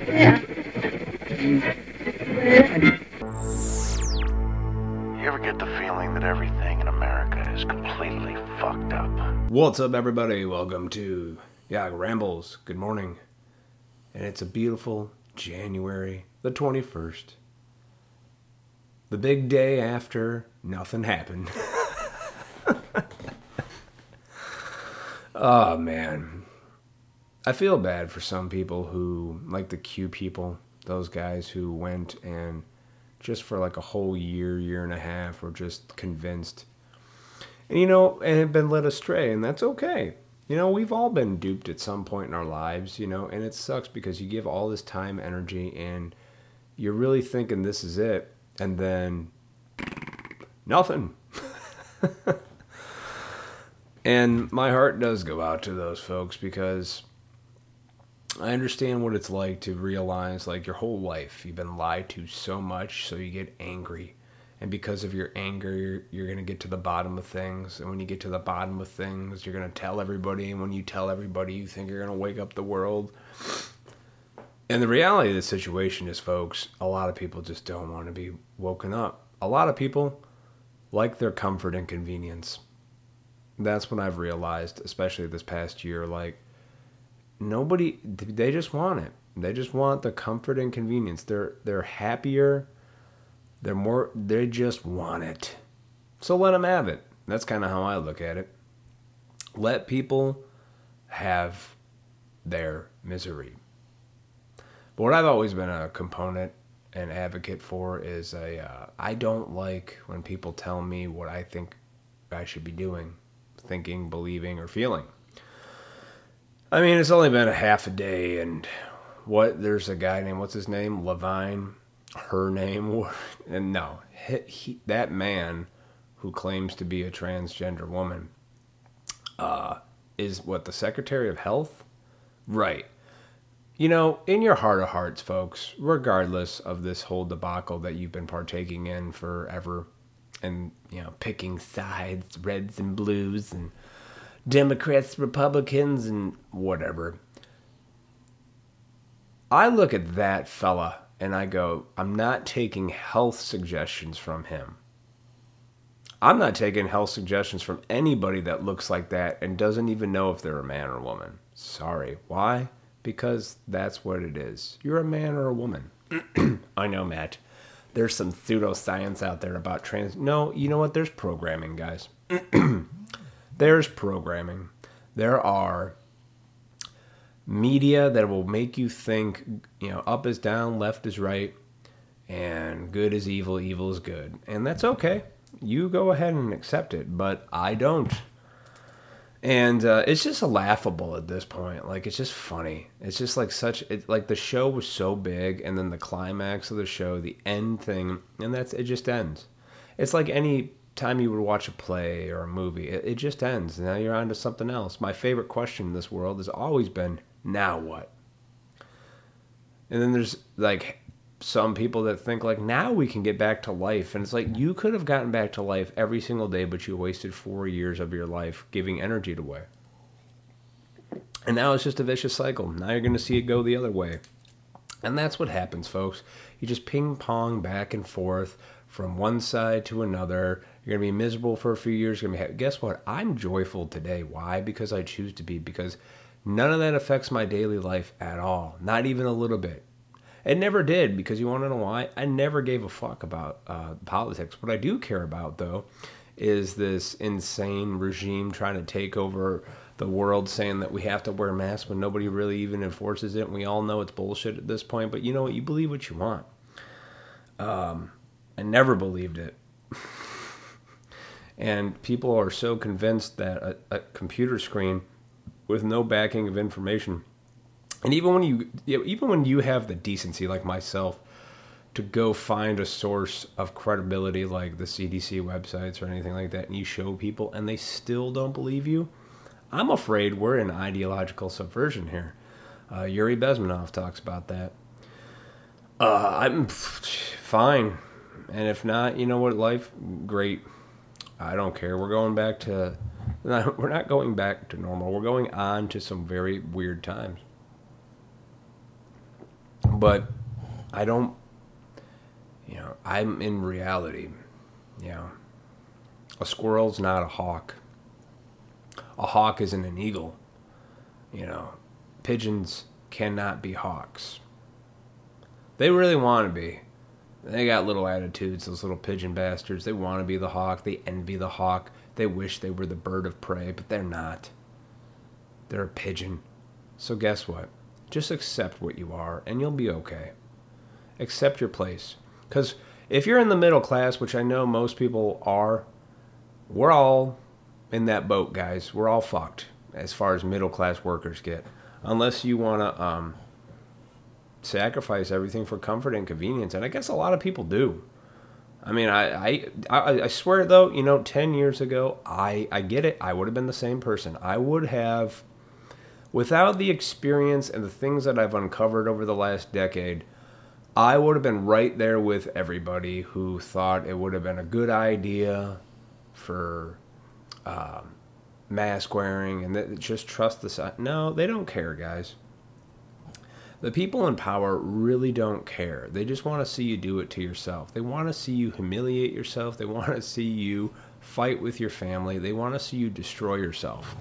You ever get the feeling that everything in America is completely fucked up? What's up, everybody? Welcome to Yeah Rambles. Good morning. And it's a beautiful January the 21st. The big day after nothing happened. oh, man. I feel bad for some people who, like the Q people, those guys who went and just for like a whole year, year and a half were just convinced and you know, and have been led astray, and that's okay. You know, we've all been duped at some point in our lives, you know, and it sucks because you give all this time, energy, and you're really thinking this is it, and then nothing. and my heart does go out to those folks because I understand what it's like to realize like your whole life you've been lied to so much, so you get angry. And because of your anger you're, you're going to get to the bottom of things. And when you get to the bottom of things you're going to tell everybody. And when you tell everybody you think you're going to wake up the world. And the reality of the situation is folks a lot of people just don't want to be woken up. A lot of people like their comfort and convenience. That's what i've realized especially this past year like nobody they just want it they just want the comfort and convenience they're they're happier they're more, they just want it. So let them have it. That's kind of how I look at it. Let people have their misery. But what I've always been a component and advocate for is a uh, I don't like when people tell me what I think I should be doing, thinking, believing, or feeling. I mean, it's only been a half a day, and what there's a guy named what's his name, Levine? Her name? And no he, he, that man who claims to be a transgender woman uh, is what the secretary of health? Right. You know in your heart of hearts folks regardless of this whole debacle that you've been partaking in forever and you know picking sides reds and blues and democrats republicans and whatever i look at that fella and I go, I'm not taking health suggestions from him. I'm not taking health suggestions from anybody that looks like that and doesn't even know if they're a man or a woman. Sorry. Why? Because that's what it is. You're a man or a woman. I know, Matt. There's some pseudoscience out there about trans. No, you know what? There's programming, guys. There's programming. There are media that will make you think, you know, up is down, left is right, and good is evil, evil is good. And that's okay. You go ahead and accept it, but I don't. And uh, it's just laughable at this point. Like it's just funny. It's just like such. It, like the show was so big, and then the climax of the show, the end thing, and that's it. Just ends. It's like any time you would watch a play or a movie, it, it just ends. Now you're on to something else. My favorite question in this world has always been, now what? And then there's like some people that think like now we can get back to life and it's like you could have gotten back to life every single day but you wasted 4 years of your life giving energy away. And now it's just a vicious cycle. Now you're going to see it go the other way. And that's what happens, folks. You just ping pong back and forth from one side to another. You're going to be miserable for a few years. You're going to be guess what? I'm joyful today. Why? Because I choose to be because None of that affects my daily life at all, not even a little bit. It never did because you want to know why? I never gave a fuck about uh, politics. What I do care about, though, is this insane regime trying to take over the world saying that we have to wear masks when nobody really even enforces it. And we all know it's bullshit at this point, but you know what? You believe what you want. Um, I never believed it. and people are so convinced that a, a computer screen with no backing of information. And even when you, you know, even when you have the decency, like myself, to go find a source of credibility like the CDC websites or anything like that, and you show people and they still don't believe you, I'm afraid we're in ideological subversion here. Uh, Yuri Bezmenov talks about that. Uh, I'm fine, and if not, you know what? Life, great. I don't care. We're going back to we're not going back to normal. We're going on to some very weird times. But I don't, you know, I'm in reality. You know, a squirrel's not a hawk. A hawk isn't an eagle. You know, pigeons cannot be hawks. They really want to be. They got little attitudes, those little pigeon bastards. They want to be the hawk. They envy the hawk. They wish they were the bird of prey, but they're not. They're a pigeon. So, guess what? Just accept what you are, and you'll be okay. Accept your place. Because if you're in the middle class, which I know most people are, we're all in that boat, guys. We're all fucked as far as middle class workers get. Unless you want to um, sacrifice everything for comfort and convenience. And I guess a lot of people do. I mean, I, I, I swear though, you know, 10 years ago, I, I get it. I would have been the same person. I would have, without the experience and the things that I've uncovered over the last decade, I would have been right there with everybody who thought it would have been a good idea for um, mask wearing and that just trust the side. No, they don't care, guys. The people in power really don't care. They just want to see you do it to yourself. They want to see you humiliate yourself. They want to see you fight with your family. They want to see you destroy yourself.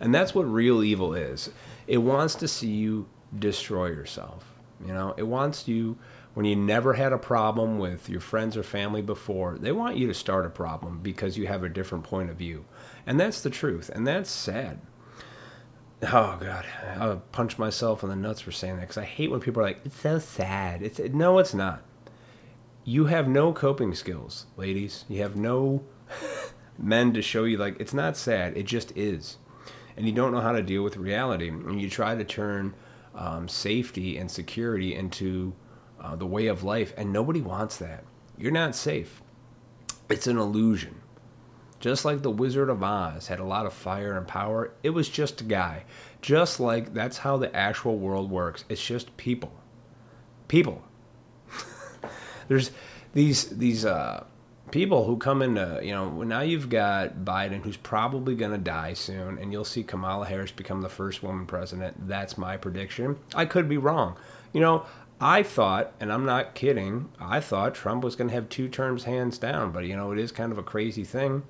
And that's what real evil is. It wants to see you destroy yourself. You know, it wants you when you never had a problem with your friends or family before, they want you to start a problem because you have a different point of view. And that's the truth. And that's sad. Oh God, I punch myself in the nuts for saying that because I hate when people are like, "It's so sad." It's no, it's not. You have no coping skills, ladies. You have no men to show you like it's not sad. It just is, and you don't know how to deal with reality. And you try to turn um, safety and security into uh, the way of life, and nobody wants that. You're not safe. It's an illusion. Just like the Wizard of Oz had a lot of fire and power, it was just a guy. Just like that's how the actual world works. It's just people. People. There's these these uh, people who come into you know now you've got Biden who's probably going to die soon, and you'll see Kamala Harris become the first woman president. That's my prediction. I could be wrong. You know, I thought, and I'm not kidding, I thought Trump was going to have two terms hands down, but you know, it is kind of a crazy thing.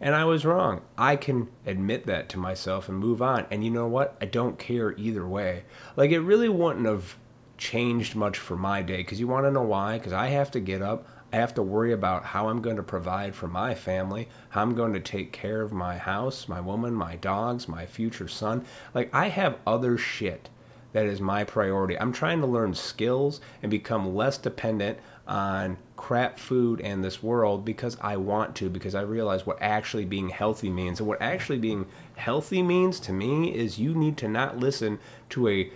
And I was wrong. I can admit that to myself and move on. And you know what? I don't care either way. Like, it really wouldn't have changed much for my day. Because you want to know why? Because I have to get up. I have to worry about how I'm going to provide for my family, how I'm going to take care of my house, my woman, my dogs, my future son. Like, I have other shit that is my priority. I'm trying to learn skills and become less dependent on crap food and this world because I want to, because I realize what actually being healthy means. And what actually being healthy means to me is you need to not listen to a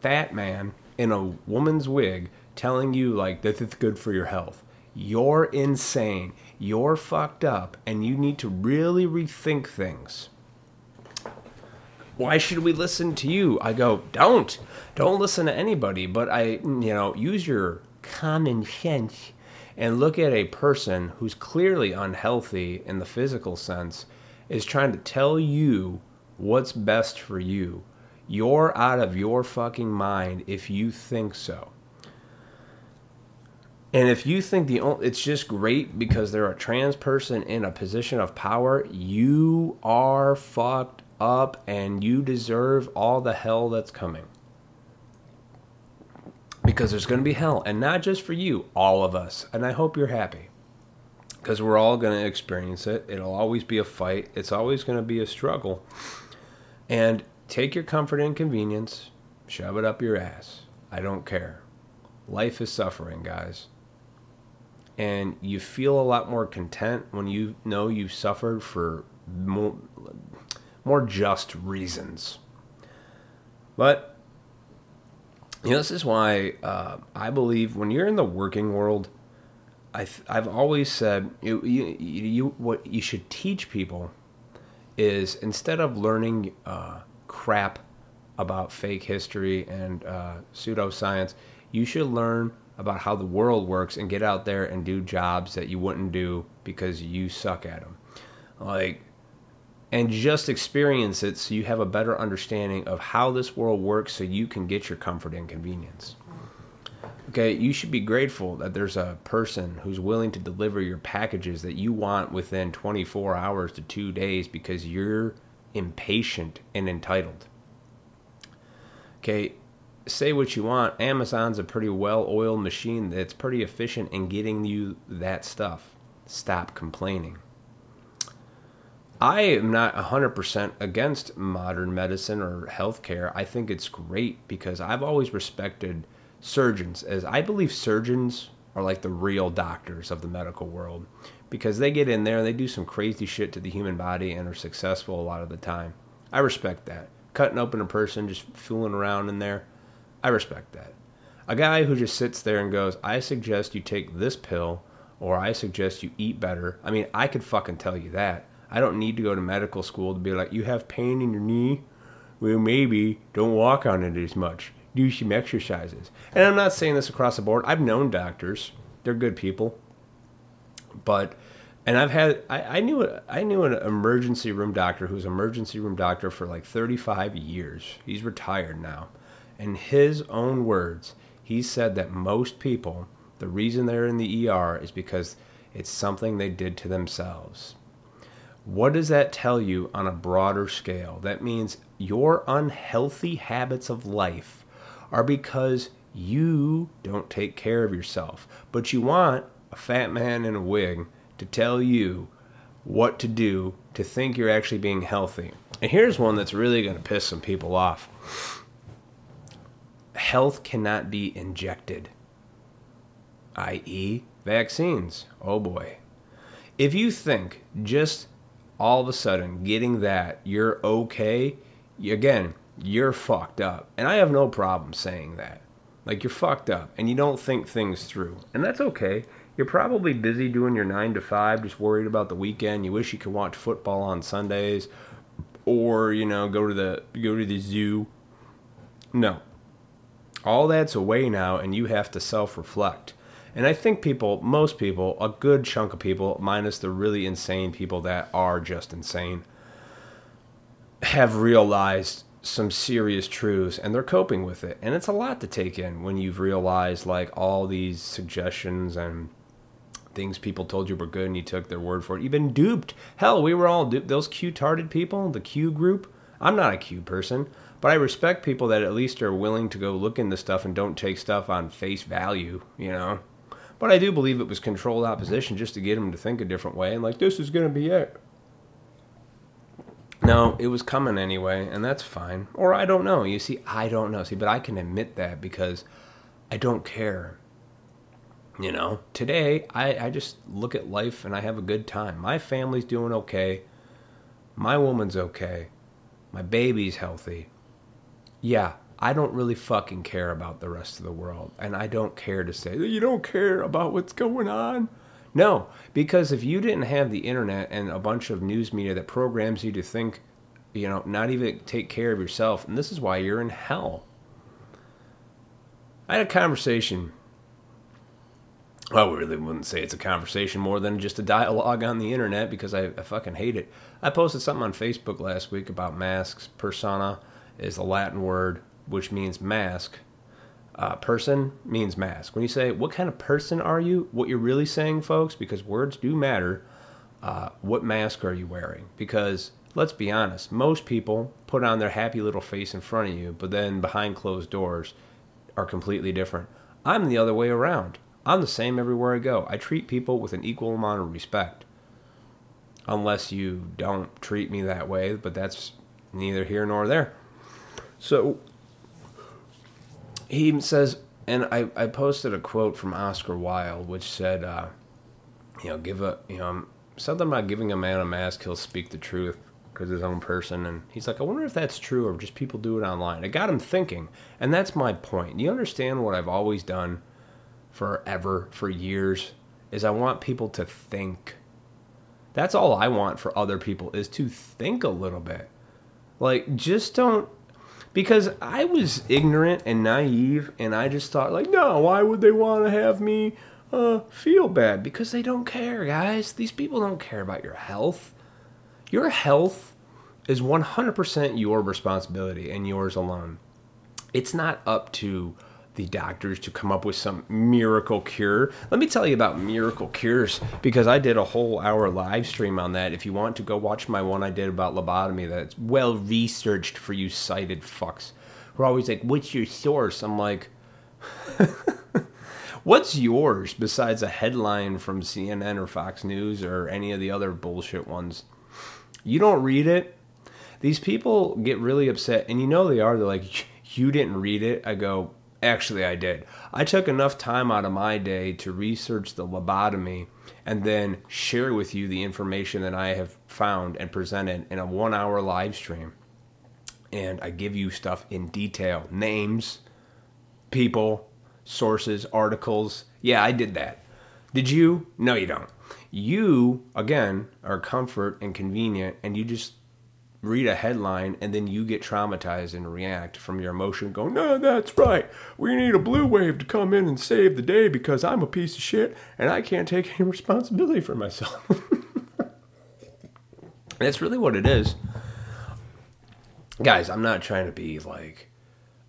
fat man in a woman's wig telling you, like, this is good for your health. You're insane. You're fucked up. And you need to really rethink things. Why should we listen to you? I go, don't. Don't listen to anybody. But I, you know, use your common sense and look at a person who's clearly unhealthy in the physical sense is trying to tell you what's best for you. You're out of your fucking mind if you think so. And if you think the only, it's just great because they're a trans person in a position of power, you are fucked up and you deserve all the hell that's coming because there's going to be hell and not just for you all of us and i hope you're happy. Because we're all going to experience it. It'll always be a fight. It's always going to be a struggle. And take your comfort and convenience shove it up your ass. I don't care. Life is suffering guys. And you feel a lot more content when you know you've suffered for more, more just reasons. But you know, this is why uh, I believe when you're in the working world, I have always said you, you, you, what you should teach people is instead of learning uh, crap about fake history and uh, pseudoscience, you should learn about how the world works and get out there and do jobs that you wouldn't do because you suck at them. Like and just experience it so you have a better understanding of how this world works so you can get your comfort and convenience. Okay, you should be grateful that there's a person who's willing to deliver your packages that you want within 24 hours to two days because you're impatient and entitled. Okay, say what you want. Amazon's a pretty well oiled machine that's pretty efficient in getting you that stuff. Stop complaining. I am not 100% against modern medicine or healthcare. I think it's great because I've always respected surgeons as I believe surgeons are like the real doctors of the medical world because they get in there and they do some crazy shit to the human body and are successful a lot of the time. I respect that. Cutting open a person, just fooling around in there, I respect that. A guy who just sits there and goes, I suggest you take this pill or I suggest you eat better. I mean, I could fucking tell you that. I don't need to go to medical school to be like, you have pain in your knee? Well, maybe don't walk on it as much. Do some exercises. And I'm not saying this across the board. I've known doctors; they're good people. But, and I've had, I, I knew, I knew an emergency room doctor who's emergency room doctor for like 35 years. He's retired now. In his own words, he said that most people, the reason they're in the ER is because it's something they did to themselves. What does that tell you on a broader scale? That means your unhealthy habits of life are because you don't take care of yourself. But you want a fat man in a wig to tell you what to do to think you're actually being healthy. And here's one that's really going to piss some people off health cannot be injected, i.e., vaccines. Oh boy. If you think just all of a sudden getting that you're okay, again, you're fucked up. And I have no problem saying that. Like you're fucked up and you don't think things through. And that's okay. You're probably busy doing your 9 to 5 just worried about the weekend. You wish you could watch football on Sundays or, you know, go to the go to the zoo. No. All that's away now and you have to self-reflect. And I think people, most people, a good chunk of people, minus the really insane people that are just insane, have realized some serious truths and they're coping with it. And it's a lot to take in when you've realized like all these suggestions and things people told you were good and you took their word for it. You've been duped. Hell, we were all duped. Those Q-tarded people, the Q group. I'm not a Q person, but I respect people that at least are willing to go look into stuff and don't take stuff on face value, you know? But I do believe it was controlled opposition just to get him to think a different way and like this is going to be it. No, it was coming anyway, and that's fine. Or I don't know. You see, I don't know. See, but I can admit that because I don't care. You know, today I, I just look at life and I have a good time. My family's doing okay. My woman's okay. My baby's healthy. Yeah, I don't really fucking care about the rest of the world. And I don't care to say that you don't care about what's going on. No, because if you didn't have the internet and a bunch of news media that programs you to think, you know, not even take care of yourself, and this is why you're in hell. I had a conversation. Well, we really wouldn't say it's a conversation more than just a dialogue on the internet because I, I fucking hate it. I posted something on Facebook last week about masks. Persona is a Latin word which means mask. Uh, person means mask. When you say, what kind of person are you? What you're really saying, folks, because words do matter, uh, what mask are you wearing? Because let's be honest, most people put on their happy little face in front of you, but then behind closed doors are completely different. I'm the other way around. I'm the same everywhere I go. I treat people with an equal amount of respect. Unless you don't treat me that way, but that's neither here nor there. So he says, and I, I posted a quote from Oscar Wilde, which said, uh, you know, give a, you know, something about giving a man a mask, he'll speak the truth because his own person. And he's like, I wonder if that's true or just people do it online. It got him thinking. And that's my point. You understand what I've always done forever, for years, is I want people to think. That's all I want for other people is to think a little bit. Like, just don't because I was ignorant and naive, and I just thought like, no, why would they want to have me uh, feel bad? Because they don't care, guys. These people don't care about your health. Your health is 100% your responsibility and yours alone. It's not up to the doctors to come up with some miracle cure. Let me tell you about miracle cures because I did a whole hour live stream on that. If you want to go watch my one I did about lobotomy, that's well researched for you sighted fucks. We're always like, "What's your source?" I'm like, "What's yours besides a headline from CNN or Fox News or any of the other bullshit ones?" You don't read it. These people get really upset, and you know they are. They're like, "You didn't read it." I go, Actually, I did. I took enough time out of my day to research the lobotomy and then share with you the information that I have found and presented in a one hour live stream. And I give you stuff in detail names, people, sources, articles. Yeah, I did that. Did you? No, you don't. You, again, are comfort and convenient, and you just read a headline and then you get traumatized and react from your emotion going, no, that's right. We need a blue wave to come in and save the day because I'm a piece of shit and I can't take any responsibility for myself. that's really what it is. Guys, I'm not trying to be like,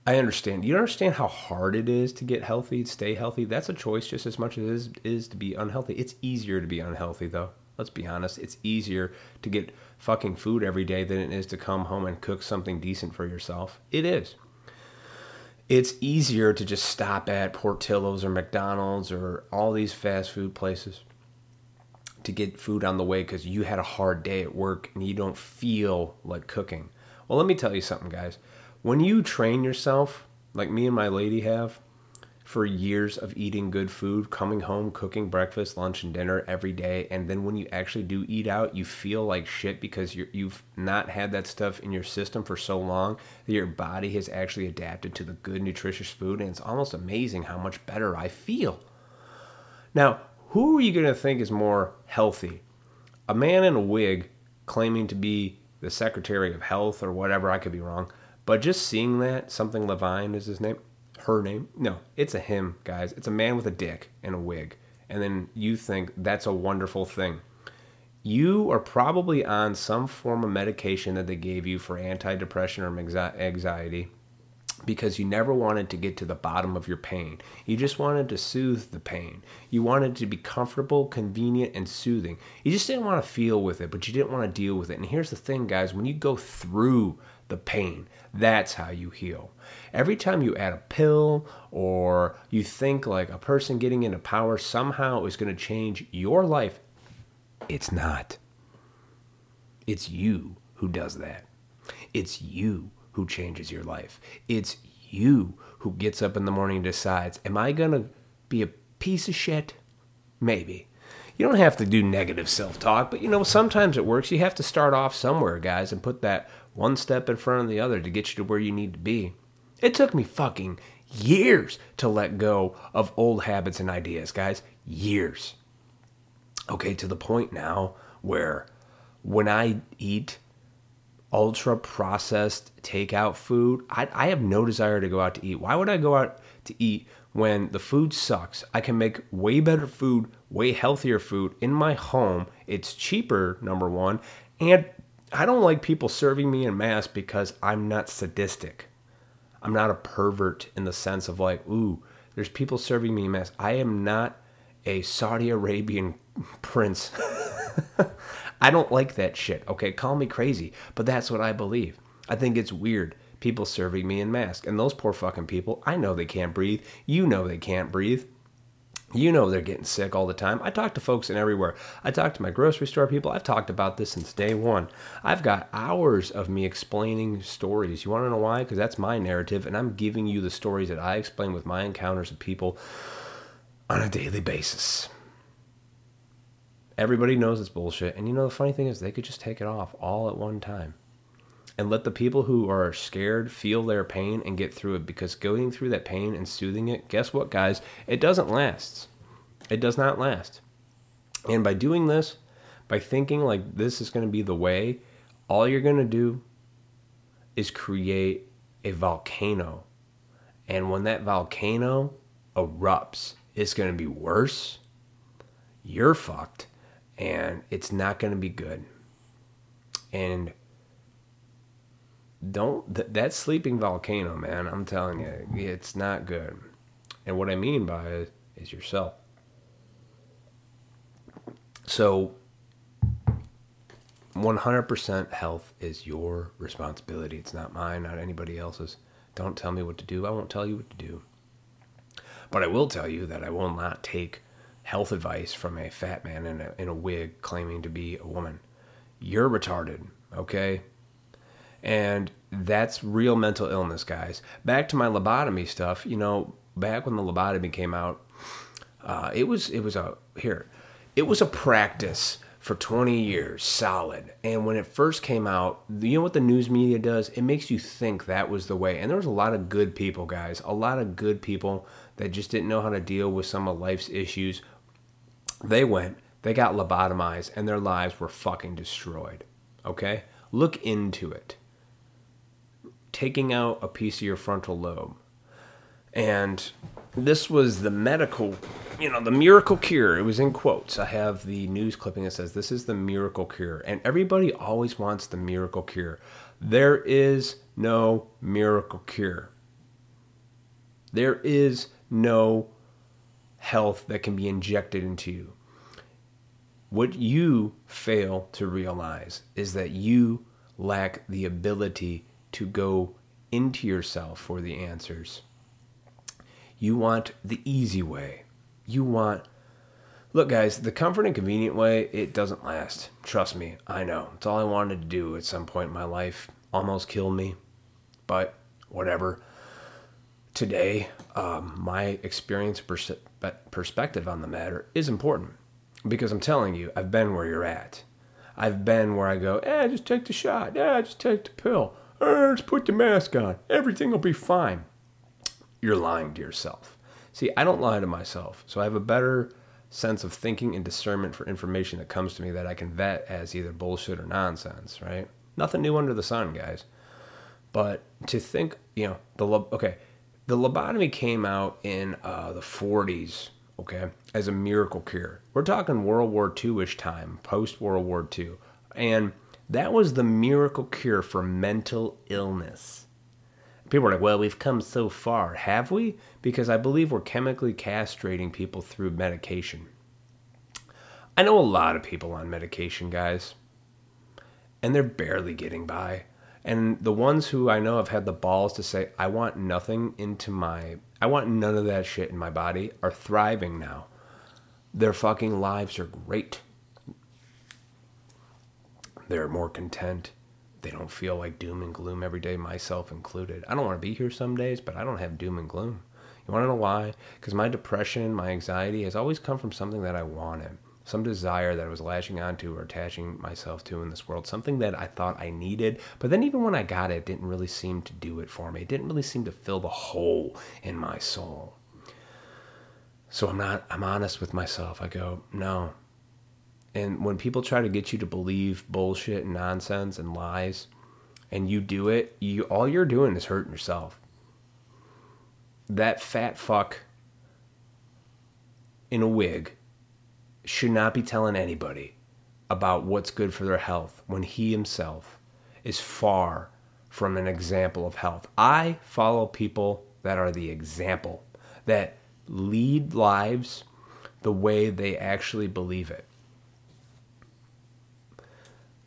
I understand. You understand how hard it is to get healthy, stay healthy? That's a choice just as much as it is, is to be unhealthy. It's easier to be unhealthy, though. Let's be honest. It's easier to get fucking food every day than it is to come home and cook something decent for yourself. It is. It's easier to just stop at Portillo's or McDonald's or all these fast food places to get food on the way because you had a hard day at work and you don't feel like cooking. Well, let me tell you something, guys. When you train yourself, like me and my lady have, for years of eating good food, coming home, cooking breakfast, lunch, and dinner every day, and then when you actually do eat out, you feel like shit because you you've not had that stuff in your system for so long that your body has actually adapted to the good, nutritious food, and it's almost amazing how much better I feel. Now, who are you going to think is more healthy? A man in a wig claiming to be the Secretary of Health or whatever, I could be wrong, but just seeing that, something Levine is his name her name. No, it's a him, guys. It's a man with a dick and a wig. And then you think that's a wonderful thing. You are probably on some form of medication that they gave you for antidepressant or anxiety because you never wanted to get to the bottom of your pain. You just wanted to soothe the pain. You wanted to be comfortable, convenient, and soothing. You just didn't want to feel with it, but you didn't want to deal with it. And here's the thing, guys when you go through the pain, that's how you heal. Every time you add a pill or you think like a person getting into power somehow is going to change your life, it's not. It's you who does that. It's you who changes your life. It's you who gets up in the morning and decides, Am I going to be a piece of shit? Maybe. You don't have to do negative self talk, but you know, sometimes it works. You have to start off somewhere, guys, and put that one step in front of the other to get you to where you need to be. It took me fucking years to let go of old habits and ideas, guys. Years. Okay, to the point now where when I eat ultra processed takeout food, I, I have no desire to go out to eat. Why would I go out to eat when the food sucks? I can make way better food, way healthier food in my home. It's cheaper, number one, and I don't like people serving me in mass because I'm not sadistic. I'm not a pervert in the sense of like, ooh, there's people serving me in mass. I am not a Saudi Arabian prince. I don't like that shit. Okay, call me crazy, but that's what I believe. I think it's weird people serving me in mask. And those poor fucking people, I know they can't breathe. You know they can't breathe. You know they're getting sick all the time. I talk to folks in everywhere. I talk to my grocery store people. I've talked about this since day one. I've got hours of me explaining stories. You want to know why? Because that's my narrative, and I'm giving you the stories that I explain with my encounters of people on a daily basis. Everybody knows it's bullshit. And you know, the funny thing is, they could just take it off all at one time and let the people who are scared feel their pain and get through it because going through that pain and soothing it, guess what, guys? It doesn't last. It does not last. And by doing this, by thinking like this is going to be the way, all you're going to do is create a volcano. And when that volcano erupts, it's going to be worse. You're fucked. And it's not going to be good. And don't th- that sleeping volcano, man. I'm telling you, it's not good. And what I mean by it is yourself. So 100% health is your responsibility. It's not mine, not anybody else's. Don't tell me what to do. I won't tell you what to do. But I will tell you that I will not take health advice from a fat man in a, in a wig claiming to be a woman. You're retarded, okay? And that's real mental illness, guys. Back to my lobotomy stuff. You know, back when the lobotomy came out, uh, it was it was a here, it was a practice for 20 years solid. And when it first came out, you know what the news media does? It makes you think that was the way. And there was a lot of good people, guys, a lot of good people that just didn't know how to deal with some of life's issues. They went, they got lobotomized, and their lives were fucking destroyed. Okay? Look into it. Taking out a piece of your frontal lobe. And this was the medical, you know, the miracle cure. It was in quotes. I have the news clipping that says, This is the miracle cure. And everybody always wants the miracle cure. There is no miracle cure. There is no health that can be injected into you. What you fail to realize is that you lack the ability to go into yourself for the answers. You want the easy way. You want. Look, guys, the comfort and convenient way, it doesn't last. Trust me, I know. It's all I wanted to do at some point in my life. Almost killed me. But whatever. Today, um, my experience pers- perspective on the matter is important because I'm telling you, I've been where you're at. I've been where I go, eh, just take the shot. Yeah, just take the pill. Just put the mask on. Everything will be fine you're lying to yourself. See, I don't lie to myself, so I have a better sense of thinking and discernment for information that comes to me that I can vet as either bullshit or nonsense, right? Nothing new under the sun, guys. But to think, you know, the okay, the lobotomy came out in uh, the 40s, okay, as a miracle cure. We're talking World War II-ish time, post World War II, and that was the miracle cure for mental illness people are like, well, we've come so far. Have we? Because I believe we're chemically castrating people through medication. I know a lot of people on medication, guys, and they're barely getting by. And the ones who I know have had the balls to say, I want nothing into my, I want none of that shit in my body, are thriving now. Their fucking lives are great. They're more content they don't feel like doom and gloom every day, myself included. I don't want to be here some days, but I don't have doom and gloom. You want to know why? Because my depression, my anxiety has always come from something that I wanted, some desire that I was latching onto or attaching myself to in this world, something that I thought I needed. But then even when I got it, it didn't really seem to do it for me. It didn't really seem to fill the hole in my soul. So I'm not, I'm honest with myself. I go, no, and when people try to get you to believe bullshit and nonsense and lies, and you do it, you all you're doing is hurting yourself. That fat fuck in a wig should not be telling anybody about what's good for their health when he himself is far from an example of health. I follow people that are the example, that lead lives the way they actually believe it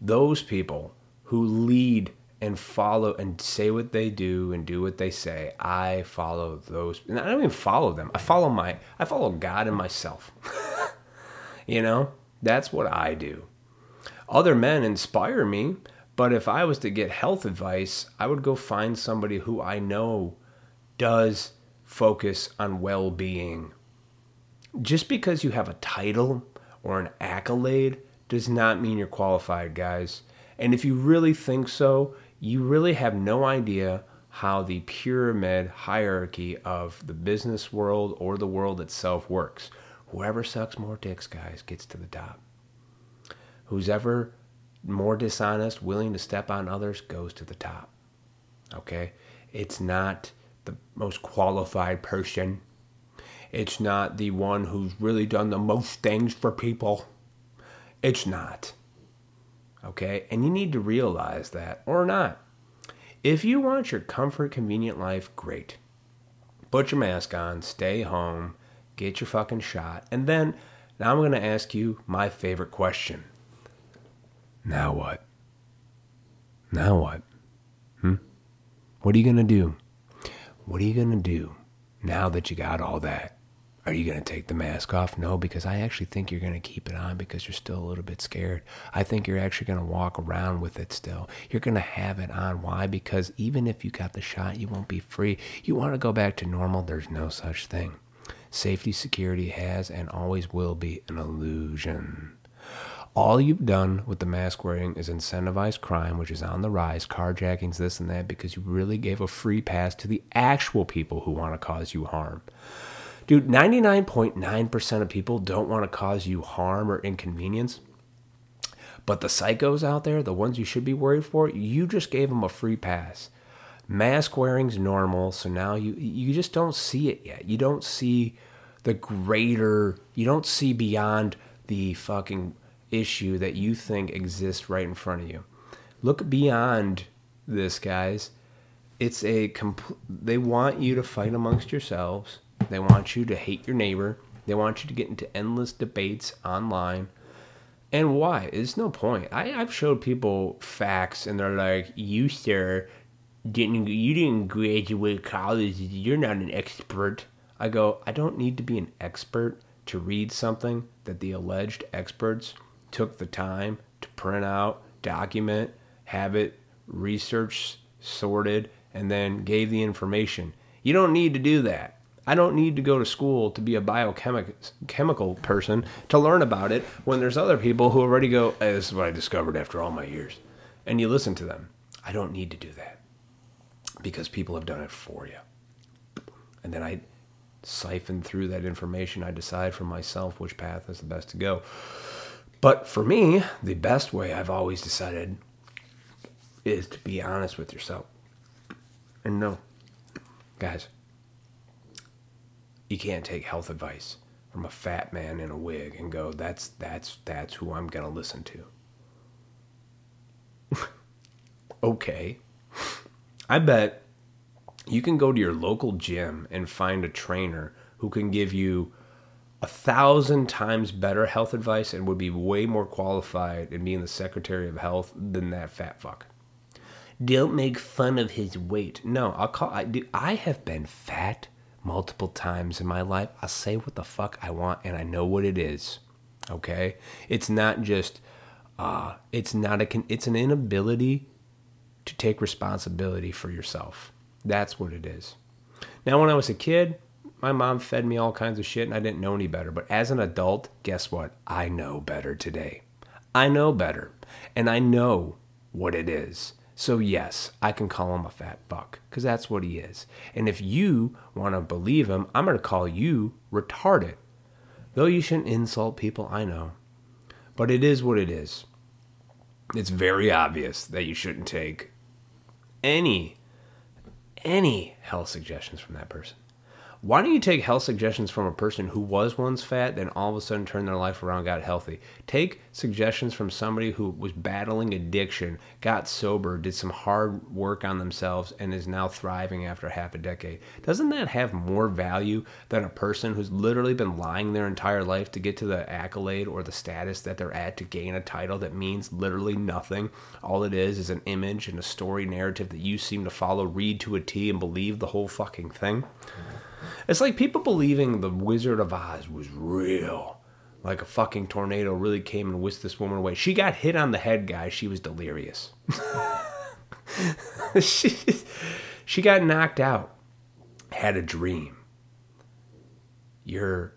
those people who lead and follow and say what they do and do what they say i follow those and i don't even follow them. I follow my i follow god and myself. You know? That's what i do. Other men inspire me but if i was to get health advice i would go find somebody who i know does focus on well-being. Just because you have a title or an accolade does not mean you're qualified, guys. And if you really think so, you really have no idea how the pyramid hierarchy of the business world or the world itself works. Whoever sucks more dicks, guys, gets to the top. Who's ever more dishonest, willing to step on others, goes to the top. Okay? It's not the most qualified person. It's not the one who's really done the most things for people. It's not. Okay? And you need to realize that or not. If you want your comfort, convenient life, great. put your mask on, stay home, get your fucking shot, and then now I'm going to ask you my favorite question. Now what? Now what? Hmm? What are you going to do? What are you going to do now that you got all that? Are you going to take the mask off? No, because I actually think you're going to keep it on because you're still a little bit scared. I think you're actually going to walk around with it still. You're going to have it on. Why? Because even if you got the shot, you won't be free. You want to go back to normal? There's no such thing. Safety security has and always will be an illusion. All you've done with the mask wearing is incentivize crime, which is on the rise, carjackings, this and that, because you really gave a free pass to the actual people who want to cause you harm. Dude, 99.9% of people don't want to cause you harm or inconvenience. But the psychos out there, the ones you should be worried for, you just gave them a free pass. Mask wearing's normal, so now you you just don't see it yet. You don't see the greater, you don't see beyond the fucking issue that you think exists right in front of you. Look beyond this, guys. It's a compl- they want you to fight amongst yourselves they want you to hate your neighbor. They want you to get into endless debates online. And why? There's no point. I, I've showed people facts and they're like, you, sir, didn't you didn't graduate college. You're not an expert. I go, I don't need to be an expert to read something that the alleged experts took the time to print out, document, have it researched, sorted, and then gave the information. You don't need to do that. I don't need to go to school to be a biochemical person to learn about it when there's other people who already go, hey, this is what I discovered after all my years. And you listen to them. I don't need to do that because people have done it for you. And then I siphon through that information. I decide for myself which path is the best to go. But for me, the best way I've always decided is to be honest with yourself. And no, guys, you can't take health advice from a fat man in a wig and go, that's that's that's who I'm gonna listen to. okay. I bet you can go to your local gym and find a trainer who can give you a thousand times better health advice and would be way more qualified in being the secretary of health than that fat fuck. Don't make fun of his weight. No, I'll call. I, I have been fat multiple times in my life. I say what the fuck I want and I know what it is. Okay? It's not just uh it's not a it's an inability to take responsibility for yourself. That's what it is. Now when I was a kid, my mom fed me all kinds of shit and I didn't know any better, but as an adult, guess what? I know better today. I know better and I know what it is. So, yes, I can call him a fat fuck because that's what he is. And if you want to believe him, I'm going to call you retarded. Though you shouldn't insult people, I know. But it is what it is. It's very obvious that you shouldn't take any any health suggestions from that person. Why don't you take health suggestions from a person who was once fat, then all of a sudden turned their life around, got healthy? Take suggestions from somebody who was battling addiction, got sober, did some hard work on themselves, and is now thriving after half a decade. Doesn't that have more value than a person who's literally been lying their entire life to get to the accolade or the status that they're at to gain a title that means literally nothing? All it is is an image and a story narrative that you seem to follow, read to a T, and believe the whole fucking thing? It's like people believing the Wizard of Oz was real. Like a fucking tornado really came and whisked this woman away. She got hit on the head, guys. She was delirious. she, she got knocked out. Had a dream. You're.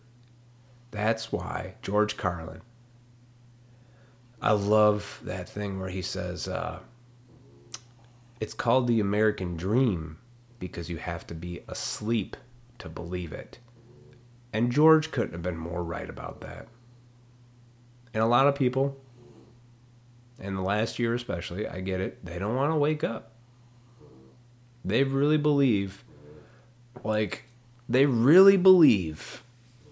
That's why George Carlin. I love that thing where he says, uh, it's called the American dream because you have to be asleep to believe it. And George couldn't have been more right about that. And a lot of people, in the last year especially, I get it, they don't want to wake up. They really believe, like, they really believe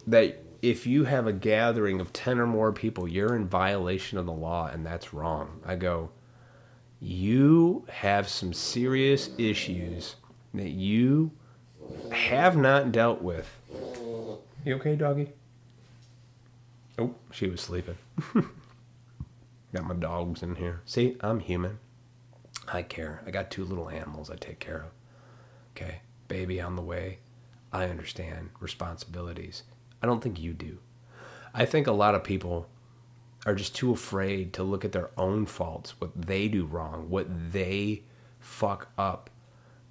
that if you have a gathering of 10 or more people, you're in violation of the law, and that's wrong. I go, you have some serious issues that you have not dealt with. You okay, doggy? Oh, she was sleeping. got my dogs in here. See, I'm human. I care. I got two little animals I take care of. Okay, baby on the way. I understand responsibilities. I don't think you do. I think a lot of people are just too afraid to look at their own faults, what they do wrong, what they fuck up.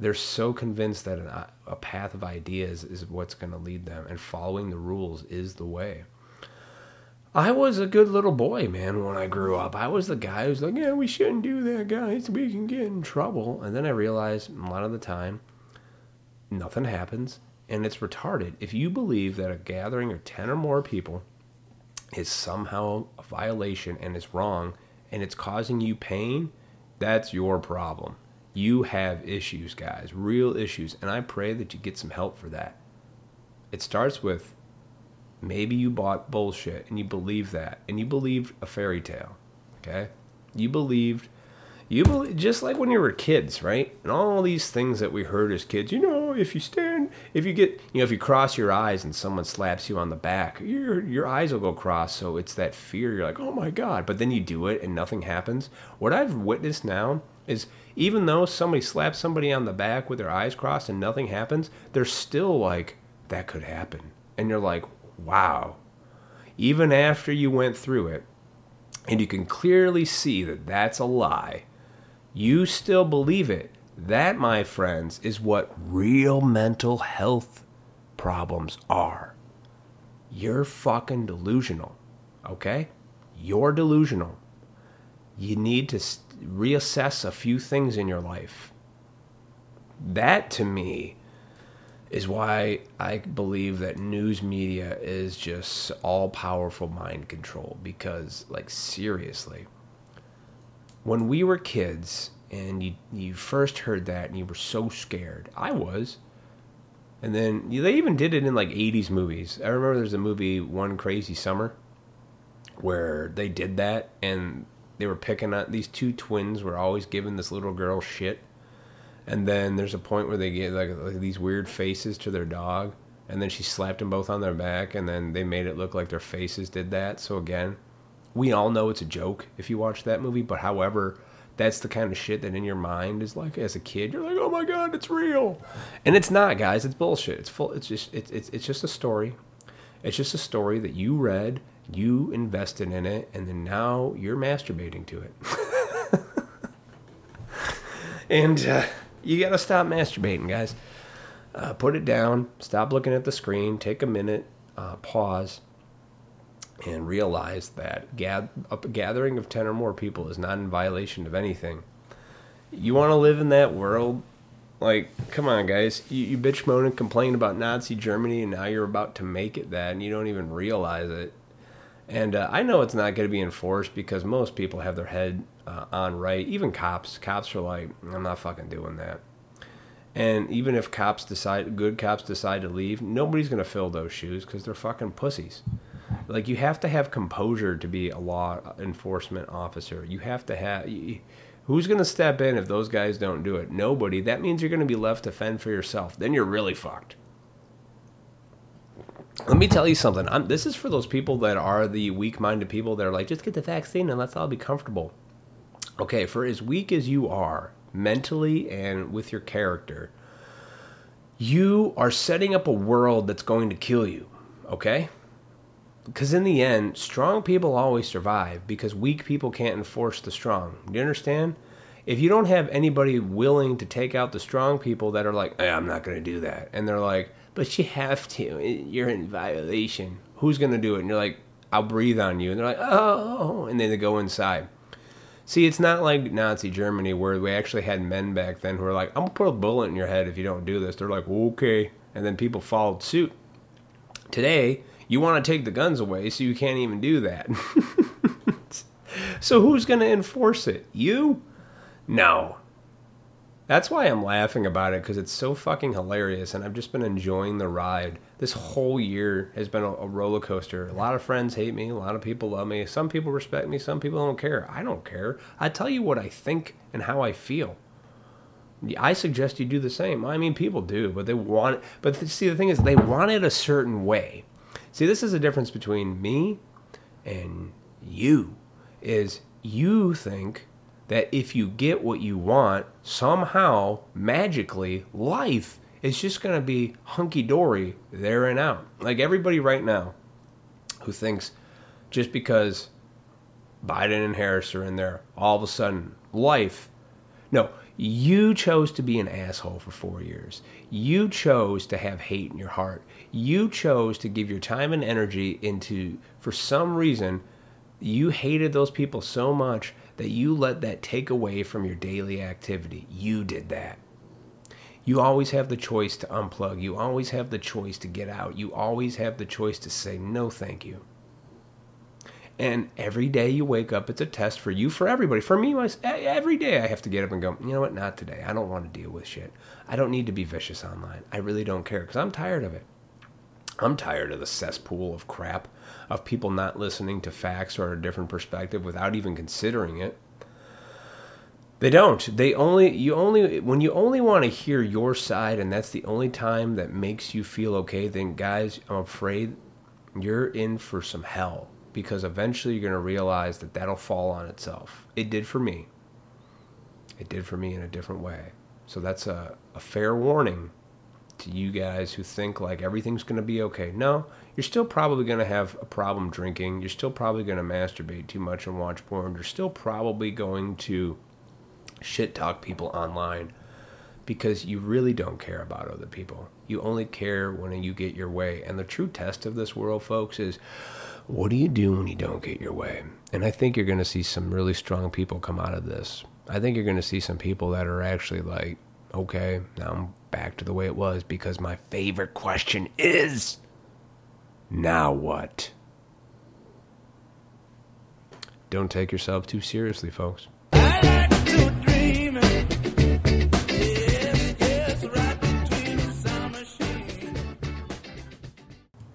They're so convinced that an, a path of ideas is what's going to lead them, and following the rules is the way. I was a good little boy, man, when I grew up. I was the guy who's like, yeah, we shouldn't do that, guys. We can get in trouble. And then I realized a lot of the time, nothing happens, and it's retarded. If you believe that a gathering of 10 or more people is somehow a violation and is wrong and it's causing you pain, that's your problem. You have issues, guys, real issues. And I pray that you get some help for that. It starts with maybe you bought bullshit and you believe that and you believed a fairy tale. Okay? You believed you believe, just like when you were kids, right? And all these things that we heard as kids, you know, if you stand, if you get, you know, if you cross your eyes and someone slaps you on the back, your your eyes will go cross. So it's that fear. You're like, oh my god! But then you do it and nothing happens. What I've witnessed now is even though somebody slaps somebody on the back with their eyes crossed and nothing happens, they're still like, that could happen, and you're like, wow. Even after you went through it, and you can clearly see that that's a lie you still believe it. That, my friends, is what real mental health problems are. You're fucking delusional, okay? You're delusional. You need to reassess a few things in your life. That, to me, is why I believe that news media is just all powerful mind control. Because, like, seriously when we were kids and you you first heard that and you were so scared. I was. And then they even did it in like 80s movies. I remember there's a movie One Crazy Summer where they did that and they were picking on these two twins were always giving this little girl shit. And then there's a point where they get like, like these weird faces to their dog and then she slapped them both on their back and then they made it look like their faces did that. So again, we all know it's a joke if you watch that movie, but however, that's the kind of shit that in your mind is like as a kid you're like, "Oh my god, it's real." And it's not, guys. It's bullshit. It's full it's just it's it's, it's just a story. It's just a story that you read, you invested in it, and then now you're masturbating to it. and uh, you got to stop masturbating, guys. Uh, put it down. Stop looking at the screen. Take a minute. Uh, pause and realize that a gathering of 10 or more people is not in violation of anything. You want to live in that world? Like, come on, guys. You, you bitch, moan, and complain about Nazi Germany, and now you're about to make it that, and you don't even realize it. And uh, I know it's not going to be enforced because most people have their head uh, on right. Even cops. Cops are like, I'm not fucking doing that. And even if cops decide, good cops decide to leave, nobody's going to fill those shoes because they're fucking pussies like you have to have composure to be a law enforcement officer. You have to have who's going to step in if those guys don't do it? Nobody. That means you're going to be left to fend for yourself. Then you're really fucked. Let me tell you something. I'm, this is for those people that are the weak-minded people that are like, just get the vaccine and let's all be comfortable. Okay, for as weak as you are mentally and with your character, you are setting up a world that's going to kill you. Okay because in the end, strong people always survive because weak people can't enforce the strong. Do you understand? If you don't have anybody willing to take out the strong people that are like, hey, I'm not going to do that, and they're like, but you have to, you're in violation. Who's going to do it? And you're like, I'll breathe on you. And they're like, oh, and then they go inside. See, it's not like Nazi Germany where we actually had men back then who were like, I'm going to put a bullet in your head if you don't do this. They're like, okay. And then people followed suit. Today, you want to take the guns away, so you can't even do that. so who's going to enforce it? You? No. That's why I'm laughing about it because it's so fucking hilarious, and I've just been enjoying the ride. This whole year has been a, a, roller coaster. A lot of friends hate me, a lot of people love me. Some people respect me, some people don't care. I don't care. I tell you what I think and how I feel. I suggest you do the same. I mean, people do, but they want. But see, the thing is, they want it a certain way. See, this is the difference between me and you. Is you think that if you get what you want, somehow, magically, life is just going to be hunky dory there and out. Like everybody right now who thinks just because Biden and Harris are in there, all of a sudden, life. No, you chose to be an asshole for four years. You chose to have hate in your heart. You chose to give your time and energy into, for some reason, you hated those people so much that you let that take away from your daily activity. You did that. You always have the choice to unplug. You always have the choice to get out. You always have the choice to say no, thank you. And every day you wake up, it's a test for you, for everybody. For me, every day I have to get up and go, you know what, not today. I don't want to deal with shit. I don't need to be vicious online. I really don't care because I'm tired of it. I'm tired of the cesspool of crap of people not listening to facts or a different perspective without even considering it. They don't. They only you only when you only want to hear your side and that's the only time that makes you feel okay, then guys, I'm afraid you're in for some hell because eventually you're going to realize that that'll fall on itself. It did for me. It did for me in a different way. So that's a, a fair warning to you guys who think like everything's going to be okay. No, you're still probably going to have a problem drinking. You're still probably going to masturbate too much and watch porn. You're still probably going to shit talk people online because you really don't care about other people. You only care when you get your way. And the true test of this world, folks, is what do you do when you don't get your way? And I think you're going to see some really strong people come out of this. I think you're going to see some people that are actually like, okay, now I'm back to the way it was because my favorite question is now what? Don't take yourself too seriously, folks.